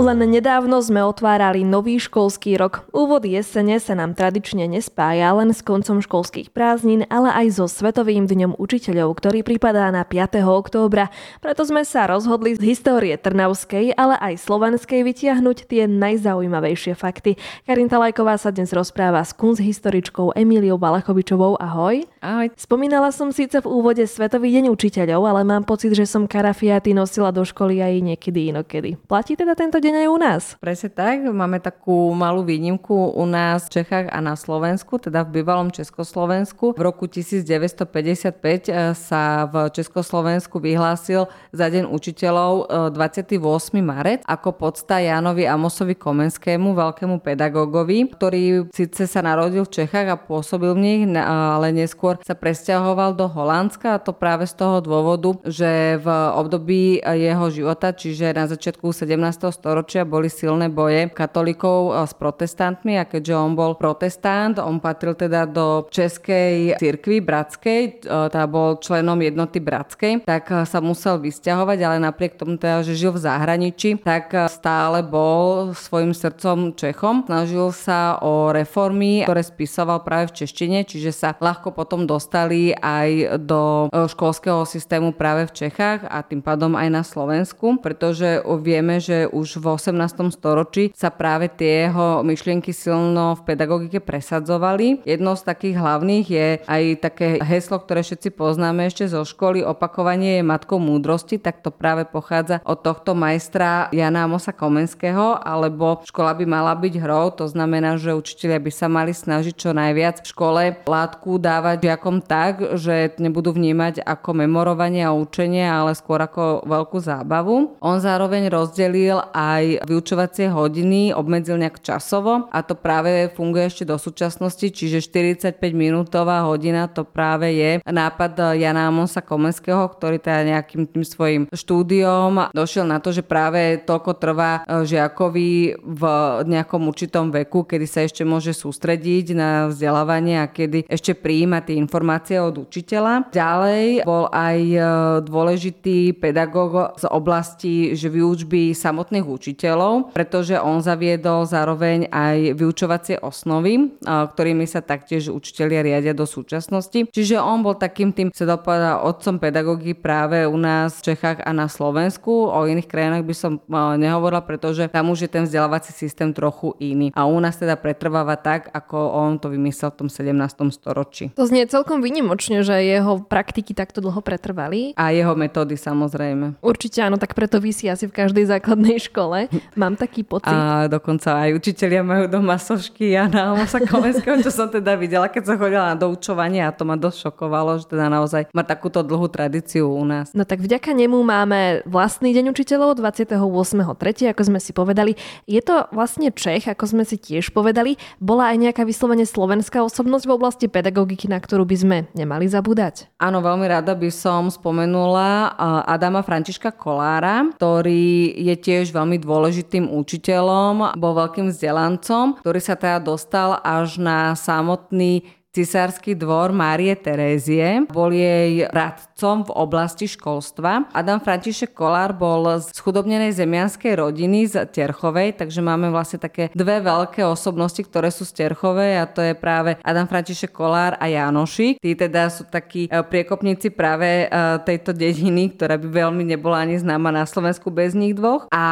Len nedávno sme otvárali nový školský rok. Úvod jesene sa nám tradične nespája len s koncom školských prázdnin, ale aj so Svetovým dňom učiteľov, ktorý pripadá na 5. októbra. Preto sme sa rozhodli z histórie Trnavskej, ale aj slovenskej vytiahnuť tie najzaujímavejšie fakty. Karin Talajková sa dnes rozpráva s kunsthistoričkou Emíliou Balachovičovou. Ahoj. Ahoj. Spomínala som síce v úvode Svetový deň učiteľov, ale mám pocit, že som karafiaty nosila do školy aj niekedy inokedy. Platí teda tento deň aj u nás. Presne tak, máme takú malú výnimku u nás v Čechách a na Slovensku, teda v bývalom Československu. V roku 1955 eh, sa v Československu vyhlásil za deň učiteľov 28. Eh, marec ako podsta Jánovi Amosovi Komenskému, veľkému pedagógovi, ktorý síce sa narodil v Čechách a pôsobil v nich, ale neskôr sa presťahoval do Holandska a to práve z toho dôvodu, že v období jeho života, čiže na začiatku 17. storočia storočia boli silné boje katolíkov eh, s protestantmi a keďže on bol protestant, on patril teda do Českej cirkvi bratskej, eh, tá bol členom jednoty bratskej, tak eh, sa musel vysťahovať, ale napriek tomu teda, že žil v zahraničí, tak stále bol svojim srdcom Čechom. Snažil sa o reformy, ktoré spisoval práve v češtine, čiže sa ľahko potom dostali aj do školského systému práve v Čechách a tým pádom aj na Slovensku, pretože vieme, že už 18. storočí sa práve tie jeho myšlienky silno v pedagogike presadzovali. Jednou z takých hlavných je aj také heslo, ktoré všetci poznáme ešte zo školy, opakovanie je matkou múdrosti, tak to práve pochádza od tohto majstra Jana Amosa Komenského, alebo škola by mala byť hrou, to znamená, že učiteľia by sa mali snažiť čo najviac v škole látku dávať žiakom tak, že nebudú vnímať ako memorovanie a učenie, ale skôr ako veľkú zábavu. On zároveň rozdelil aj aj vyučovacie hodiny obmedzil nejak časovo a to práve funguje ešte do súčasnosti, čiže 45 minútová hodina to práve je nápad Jana Amonsa Komenského, ktorý teda nejakým tým svojim štúdiom došiel na to, že práve toľko trvá e, žiakovi v nejakom určitom veku, kedy sa ešte môže sústrediť na vzdelávanie a kedy ešte prijíma tie informácie od učiteľa. Ďalej bol aj e, dôležitý pedagóg z oblasti že vyučby samotných učiteľov učiteľov, pretože on zaviedol zároveň aj vyučovacie osnovy, ktorými sa taktiež učitelia riadia do súčasnosti. Čiže on bol takým tým, sa dopadá otcom pedagógy práve u nás v Čechách a na Slovensku. O iných krajinách by som nehovorila, pretože tam už je ten vzdelávací systém trochu iný. A u nás teda pretrváva tak, ako on to vymyslel v tom 17. storočí. To znie celkom vynimočne, že jeho praktiky takto dlho pretrvali. A jeho metódy samozrejme. Určite áno, tak preto vysí asi v každej základnej škole škole. Mám taký pocit. A dokonca aj učitelia majú doma sošky a na Amosa Komenského, čo som teda videla, keď som chodila na doučovanie a to ma dosť šokovalo, že teda naozaj má takúto dlhú tradíciu u nás. No tak vďaka nemu máme vlastný deň učiteľov 28.3., ako sme si povedali. Je to vlastne Čech, ako sme si tiež povedali. Bola aj nejaká vyslovene slovenská osobnosť v oblasti pedagogiky, na ktorú by sme nemali zabúdať? Áno, veľmi rada by som spomenula Adama Františka Kolára, ktorý je tiež veľmi dôležitý dôležitým učiteľom, bol veľkým vzdelancom, ktorý sa teda dostal až na samotný cisársky dvor Márie Terézie. Bol jej radcom v oblasti školstva. Adam František Kolár bol z chudobnenej zemianskej rodiny z Terchovej, takže máme vlastne také dve veľké osobnosti, ktoré sú z Terchovej a to je práve Adam František Kolár a Janoši. Tí teda sú takí e, priekopníci práve e, tejto dediny, ktorá by veľmi nebola ani známa na Slovensku bez nich dvoch. A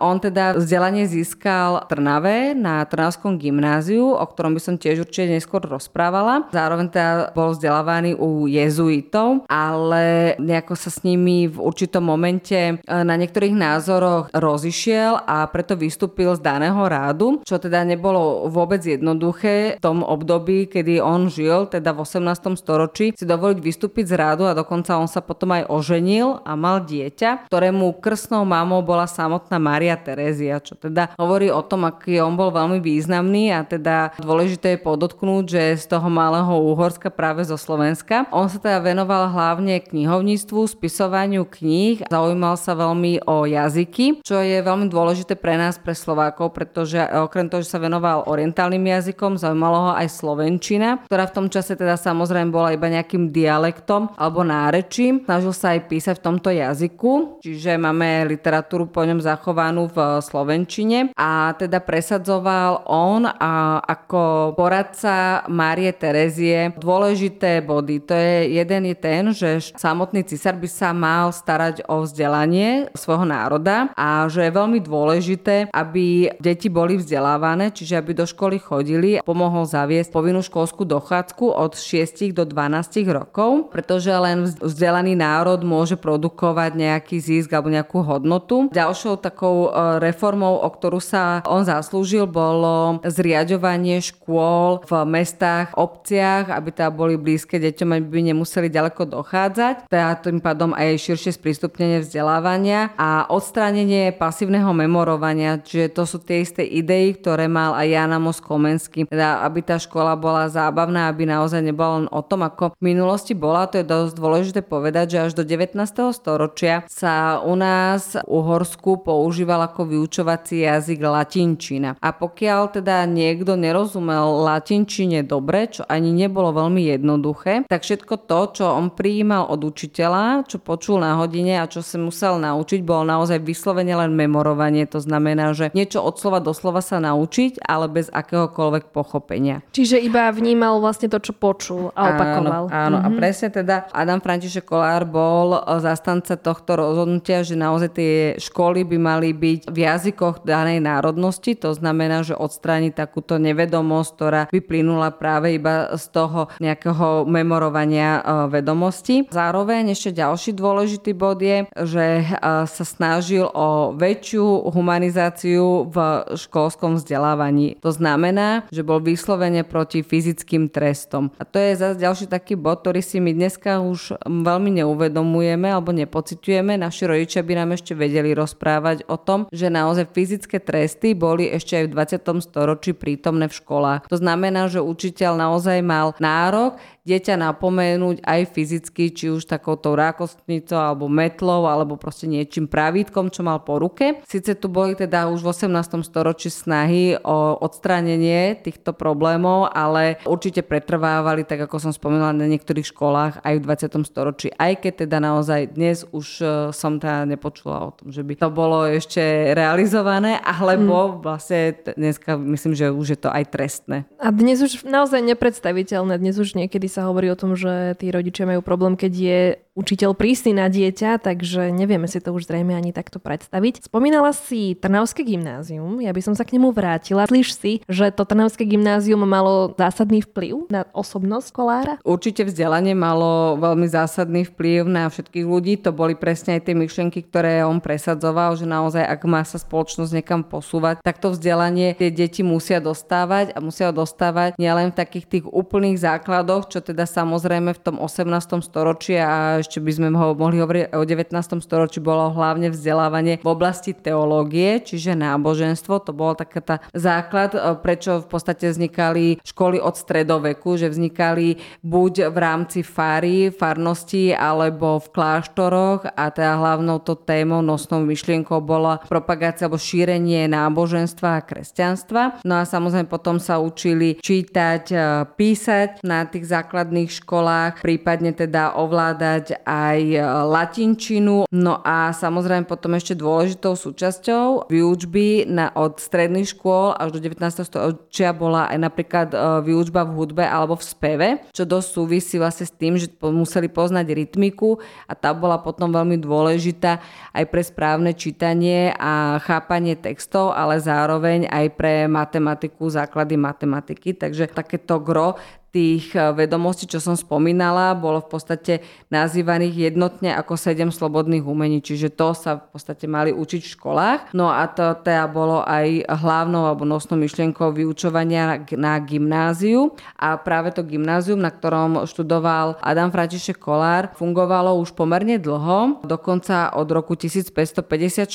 on teda vzdelanie získal v Trnave na Trnavskom gymnáziu, o ktorom by som tiež určite neskôr rozprával študovala. Zároveň teda bol vzdelávaný u jezuitov, ale nejako sa s nimi v určitom momente e, na niektorých názoroch rozišiel a preto vystúpil z daného rádu, čo teda nebolo vôbec jednoduché v tom období, kedy on žil, teda v 18. storočí, si dovoliť vystúpiť z rádu a dokonca on sa potom aj oženil a mal dieťa, ktorému krstnou mamou bola samotná Maria Terézia, čo teda hovorí o tom, aký on bol veľmi významný a teda dôležité je podotknúť, že z toho malého Úhorska práve zo Slovenska. On sa teda venoval hlavne knihovníctvu, spisovaniu kníh, zaujímal sa veľmi o jazyky, čo je veľmi dôležité pre nás, pre Slovákov, pretože okrem toho, že sa venoval orientálnym jazykom, zaujímalo ho aj slovenčina, ktorá v tom čase teda samozrejme bola iba nejakým dialektom alebo nárečím. Snažil sa aj písať v tomto jazyku, čiže máme literatúru po ňom zachovanú v slovenčine a teda presadzoval on a ako poradca Márie Terezie dôležité body. To je jeden je ten, že samotný cisár by sa mal starať o vzdelanie svojho národa a že je veľmi dôležité, aby deti boli vzdelávané, čiže aby do školy chodili a pomohol zaviesť povinnú školskú dochádzku od 6 do 12 rokov, pretože len vzdelaný národ môže produkovať nejaký zisk alebo nejakú hodnotu. Ďalšou takou e, reformou, o ktorú sa on zaslúžil, bolo zriadovanie škôl v mestách, obciach, aby teda boli blízke deťom, aby nemuseli ďaleko dochádzať. Teda tým pádom aj širšie sprístupnenie vzdelávania a odstránenie pasívneho memorovania, čiže to sú tie isté idei, ktoré mal aj Jana Mos Komenský, teda aby tá škola bola zábavná, aby naozaj nebola len o tom, ako v minulosti bola. To je dosť dôležité povedať, že až do 19. storočia sa u nás v Uhorsku používal ako vyučovací jazyk latinčina. A pokiaľ teda niekto nerozumel latinčine dobre, čo ani nebolo veľmi jednoduché, tak všetko to, čo on prijímal od učiteľa, čo počul na hodine a čo sa musel naučiť, bolo naozaj vyslovene len memorovanie. To znamená, že niečo od slova do slova sa naučiť, ale bez akéhokoľvek pochopenia. Čiže iba vnímal vlastne to, čo počul a opakoval. Áno, áno. Mm-hmm. a mhm. presne teda Adam František Kolár bol zastanca tohto rozhodnutia, že naozaj tie školy by mali byť v jazykoch danej národnosti, to znamená, že odstrániť takúto nevedomosť, ktorá vyplynula práve iba z toho nejakého memorovania e, vedomostí. Zároveň ešte ďalší dôležitý bod je, že e, sa snažil o väčšiu humanizáciu v školskom vzdelávaní. To znamená, že bol vyslovene proti fyzickým trestom. A to je zase ďalší taký bod, ktorý si my dneska už veľmi neuvedomujeme alebo nepocitujeme. Naši rodičia by nám ešte vedeli rozprávať o tom, že naozaj fyzické tresty boli ešte aj v 20. storočí prítomné v školách. To znamená, že učiteľ naozaj mal nárok dieťa napomenúť aj fyzicky, či už takouto rákostnicou alebo metlou, alebo proste niečím pravítkom, čo mal po ruke. Sice tu boli teda už v 18. storočí snahy o odstránenie týchto problémov, ale určite pretrvávali, tak ako som spomínala, na niektorých školách aj v 20. storočí. Aj keď teda naozaj dnes už e, som teda nepočula o tom, že by to bolo ešte realizované, alebo hmm. vlastne dneska myslím, že už je to aj trestné. A dnes už naozaj nepredstaviteľné. Dnes už niekedy sa hovorí o tom, že tí rodičia majú problém, keď je učiteľ prísny na dieťa, takže nevieme si to už zrejme ani takto predstaviť. Spomínala si Trnavské gymnázium, ja by som sa k nemu vrátila. Slyš si, že to Trnavské gymnázium malo zásadný vplyv na osobnosť kolára? Určite vzdelanie malo veľmi zásadný vplyv na všetkých ľudí. To boli presne aj tie myšlienky, ktoré on presadzoval, že naozaj ak má sa spoločnosť niekam posúvať, tak to vzdelanie tie deti musia dostávať a musia ho dostávať nielen v takých tých úplných základoch, čo teda samozrejme v tom 18. storočí a ešte by sme ho mohli hovoriť o 19. storočí, bolo hlavne vzdelávanie v oblasti teológie, čiže náboženstvo. To bol taká tá základ, e, prečo v podstate vznikali školy od stredoveku, že vznikali buď v rámci fary, farnosti, alebo v kláštoroch a teda hlavnou to témou, nosnou myšlienkou bola propagácia alebo šírenie náboženstva a kresťanstva. No a samozrejme potom sa učili čítať, e, písať na tých základných školách, prípadne teda ovládať aj e, latinčinu. No a samozrejme potom ešte dôležitou súčasťou výučby na, od stredných škôl až do 19. storočia bola aj napríklad e, výučba v hudbe alebo v speve, čo dosť súvisí vlastne s tým, že museli poznať rytmiku a tá bola potom veľmi dôležitá aj pre správne čítanie a chápanie textov, ale zároveň aj pre matematiku, základy matematiky. Takže takéto gro tých eh, vedomostí, čo som spomínala, bolo v podstate nazývaných jednotne ako sedem slobodných umení, čiže to sa v podstate mali učiť v školách. No a to teda bolo aj hlavnou alebo nosnou myšlienkou vyučovania na gymnáziu a práve to gymnázium, na ktorom študoval Adam František Kolár, fungovalo už pomerne dlho, dokonca od roku 1554.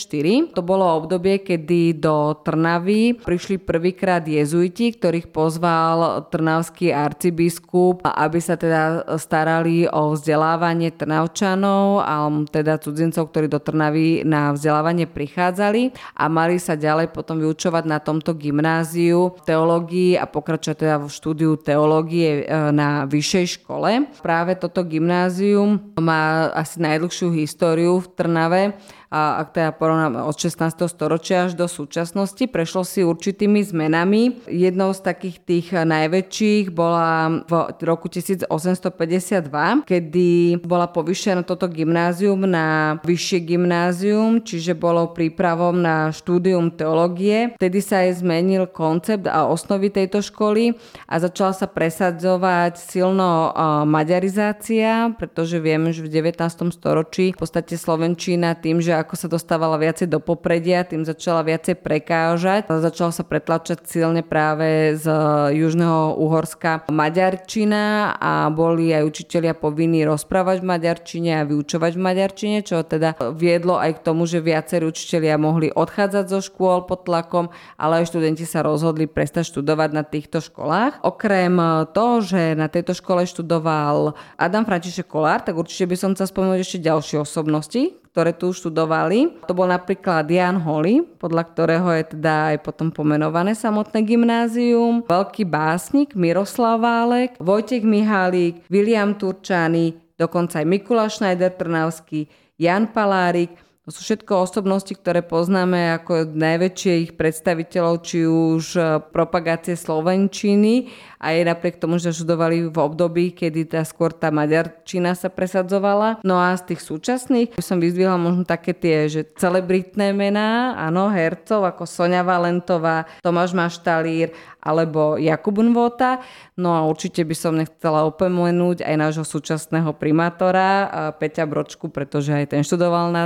To bolo obdobie, kedy do Trnavy prišli prvýkrát jezuiti, ktorých pozval trnavský arci arcibiskup, aby sa teda starali o vzdelávanie Trnavčanov a teda cudzincov, ktorí do Trnavy na vzdelávanie prichádzali a mali sa ďalej potom vyučovať na tomto gymnáziu teológii a pokračovať teda v štúdiu teológie e, na vyššej škole. Práve toto gymnázium má asi najdlhšiu históriu v Trnave a ak teda porovnáme od 16. storočia až do súčasnosti, prešlo si určitými zmenami. Jednou z takých tých najväčších bola v roku 1852, kedy bola povyšená toto gymnázium na vyššie gymnázium, čiže bolo prípravom na štúdium teológie. Vtedy sa aj zmenil koncept a osnovy tejto školy a začala sa presadzovať silno maďarizácia, pretože vieme, že v 19. storočí v podstate Slovenčina tým, že ako sa dostávala viacej do popredia, tým začala viacej prekážať. Začala sa pretlačať silne práve z južného Uhorska maďarčina a boli aj učitelia povinní rozprávať v maďarčine a vyučovať v maďarčine, čo teda viedlo aj k tomu, že viacerí učitelia mohli odchádzať zo škôl pod tlakom, ale aj študenti sa rozhodli prestať študovať na týchto školách. Okrem toho, že na tejto škole študoval Adam František Kolár, tak určite by som chcel spomenúť ešte ďalšie osobnosti, ktoré tu študovali. To bol napríklad Jan Holly, podľa ktorého je teda aj potom pomenované samotné gymnázium, veľký básnik Miroslav Válek, Vojtech Mihálík, William Turčány, dokonca aj Mikuláš Schneider Trnavský, Jan Palárik, to sú všetko osobnosti, ktoré poznáme ako najväčšie ich predstaviteľov, či už propagácie Slovenčiny aj napriek tomu, že študovali v období, kedy tá skôr tá maďarčina sa presadzovala. No a z tých súčasných by som vyzdvihla možno také tie, že celebritné mená, áno, hercov ako Sonia Valentová, Tomáš Maštalír alebo Jakub Nvota. No a určite by som nechcela opomenúť aj nášho súčasného primátora Peťa Bročku, pretože aj ten študoval na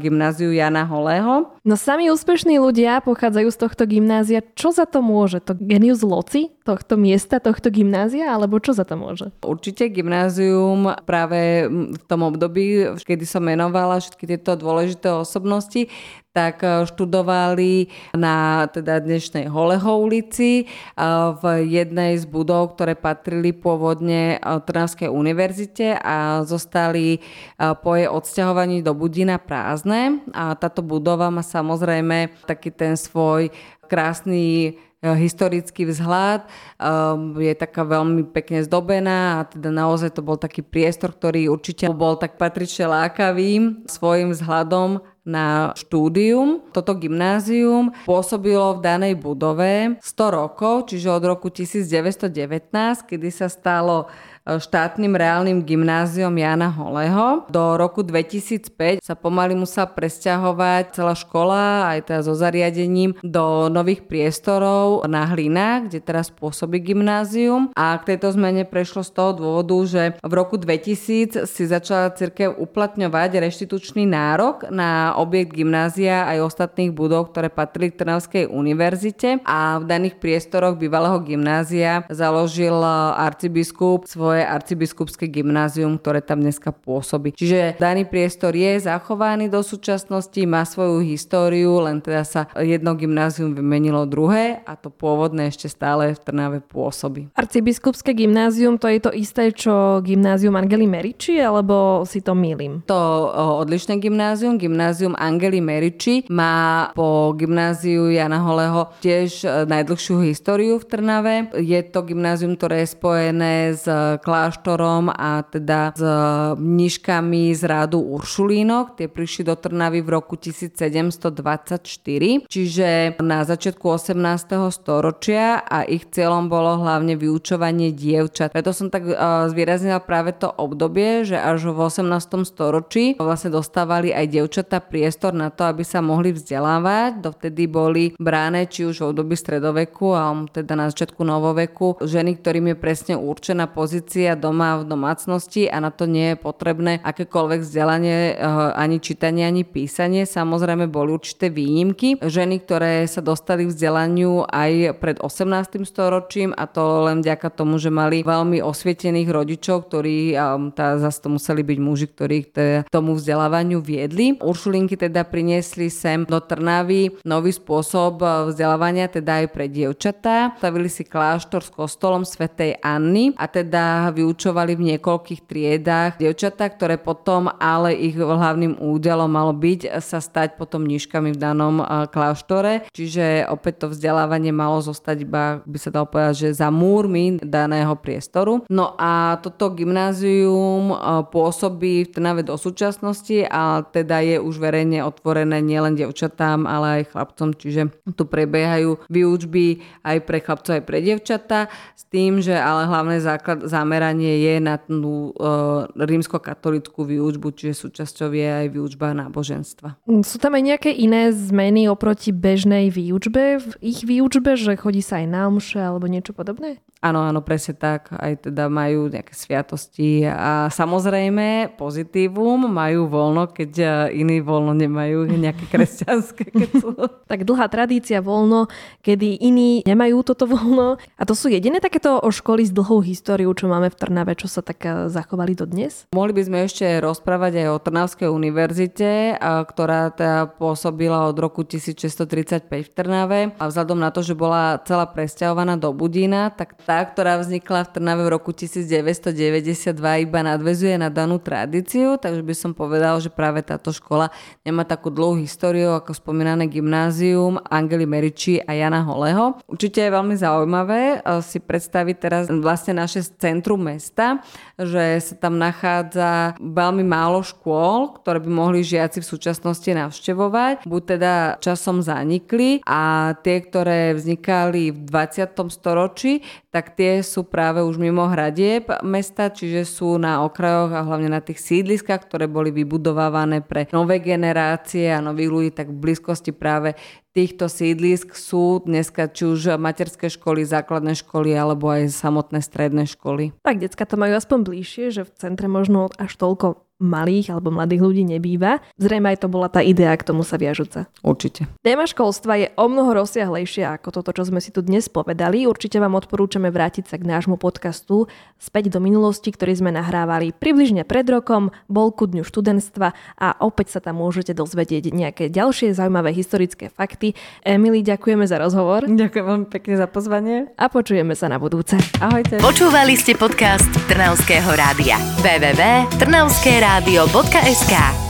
gymnáziu Jana Holého. No sami úspešní ľudia pochádzajú z tohto gymnázia. Čo za to môže? To genius loci tohto miesta, tohto gymnázia? Alebo čo za to môže? Určite gymnázium práve v tom období, kedy som menovala všetky tieto dôležité osobnosti, tak e, študovali na teda dnešnej Holeho ulici e, v jednej z budov, ktoré patrili pôvodne e, Trnavskej univerzite a zostali po jej odsťahovaní do Budina prázdne. A táto budova má samozrejme taký ten svoj krásny historický vzhľad, je taká veľmi pekne zdobená a teda naozaj to bol taký priestor, ktorý určite bol tak patrične lákavým svojim vzhľadom na štúdium. Toto gymnázium pôsobilo v danej budove 100 rokov, čiže od roku 1919, kedy sa stalo štátnym reálnym gymnáziom Jana Holeho. Do roku 2005 sa pomaly musela presťahovať celá škola, aj teda so zariadením, do nových priestorov na Hlinách, kde teraz pôsobí gymnázium. A k tejto zmene prešlo z toho dôvodu, že v roku 2000 si začala cirkev uplatňovať reštitučný nárok na objekt gymnázia aj ostatných budov, ktoré patrili k Trnavskej univerzite a v daných priestoroch bývalého gymnázia založil arcibiskup svoje nové arcibiskupské gymnázium, ktoré tam dneska pôsobí. Čiže daný priestor je zachovaný do súčasnosti, má svoju históriu, len teda sa jedno gymnázium vymenilo druhé a to pôvodné ešte stále v Trnave pôsobí. Arcibiskupské gymnázium to je to isté, čo gymnázium Angely Meriči, alebo si to milím? To odlišné gymnázium, gymnázium Angely Meriči má po gymnáziu Jana Holého tiež e, najdlhšiu históriu v Trnave. Je to gymnázium, ktoré je spojené s kláštorom a teda s mniškami z rádu Uršulínok. Tie prišli do Trnavy v roku 1724, čiže na začiatku 18. storočia a ich cieľom bolo hlavne vyučovanie dievčat. Preto som tak zvýraznila práve to obdobie, že až v 18. storočí vlastne dostávali aj dievčatá priestor na to, aby sa mohli vzdelávať. Dovtedy boli bráne či už v období stredoveku a teda na začiatku novoveku ženy, ktorým je presne určená pozícia dispozícii a doma v domácnosti a na to nie je potrebné akékoľvek vzdelanie, eh, ani čítanie, ani písanie. Samozrejme boli určité výnimky. Ženy, ktoré sa dostali k vzdelaniu aj pred 18. storočím a to len vďaka tomu, že mali veľmi osvietených rodičov, ktorí, tá, zase to museli byť muži, ktorí k tomu vzdelávaniu viedli. Uršulinky teda priniesli sem do Trnavy nový spôsob eh, vzdelávania, teda aj pre dievčatá. Stavili si kláštor s kostolom svätej Anny a teda vyučovali v niekoľkých triedách dievčatá, ktoré potom ale ich hlavným údelom malo byť sa stať potom nížkami v danom kláštore. Čiže opäť to vzdelávanie malo zostať iba, by sa dalo povedať, že za múrmi daného priestoru. No a toto gymnázium pôsobí v Trnave do súčasnosti a teda je už verejne otvorené nielen dievčatám, ale aj chlapcom, čiže tu prebiehajú výučby aj pre chlapcov, aj pre dievčatá s tým, že ale hlavné základ, zameranie je na tú uh, rímskokatolickú výučbu, čiže súčasťou je aj výučba náboženstva. Sú tam aj nejaké iné zmeny oproti bežnej výučbe v ich výučbe, že chodí sa aj na omše alebo niečo podobné? Áno, áno, presne tak. Aj teda majú nejaké sviatosti a samozrejme pozitívum, majú voľno, keď e, iní voľno nemajú, nejaké kresťanské. Keď sú. tak dlhá tradícia voľno, kedy iní nemajú toto voľno. A to sú jediné takéto školy s dlhou históriou, čo máme v Trnave, čo sa tak e, zachovali do dnes? Mohli by sme ešte rozprávať aj o Trnavskej univerzite, ktorá teda pôsobila od roku 1635 v Trnave a vzhľadom na to, že bola celá presťahovaná do Budína, tak tá, ktorá vznikla v Trnave v roku 1992, iba nadvezuje na danú tradíciu, takže by som povedal, že práve táto škola nemá takú dlhú históriu ako spomínané gymnázium Angely Meriči a Jana Holeho. Určite je veľmi zaujímavé eh, si predstaviť teraz vlastne naše centrum mesta, že sa tam nachádza veľmi málo škôl, ktoré by mohli žiaci v súčasnosti navštevovať. Buď teda časom zanikli a tie, ktoré vznikali v 20. storočí, tak tie sú práve už mimo hradieb mesta, čiže sú na okrajoch a hlavne na tých sídliskách, ktoré boli vybudovávané pre nové generácie a nových ľudí, tak v blízkosti práve týchto sídlisk sú dneska či už materské školy, základné školy alebo aj samotné stredné školy. Tak decka to majú aspoň bližšie, že v centre možno až toľko malých alebo mladých ľudí nebýva. Zrejme aj to bola tá idea k tomu sa viažúca. Určite. Téma školstva je o mnoho rozsiahlejšia ako toto, čo sme si tu dnes povedali. Určite vám odporúčame vrátiť sa k nášmu podcastu späť do minulosti, ktorý sme nahrávali približne pred rokom, bol ku dňu študentstva a opäť sa tam môžete dozvedieť nejaké ďalšie zaujímavé historické fakty. Emily, ďakujeme za rozhovor. Ďakujem veľmi pekne za pozvanie. A počujeme sa na budúce. Ahojte. Počúvali ste podcast Trnavského rádia. www.trnavskeradio.sk Rádio.sk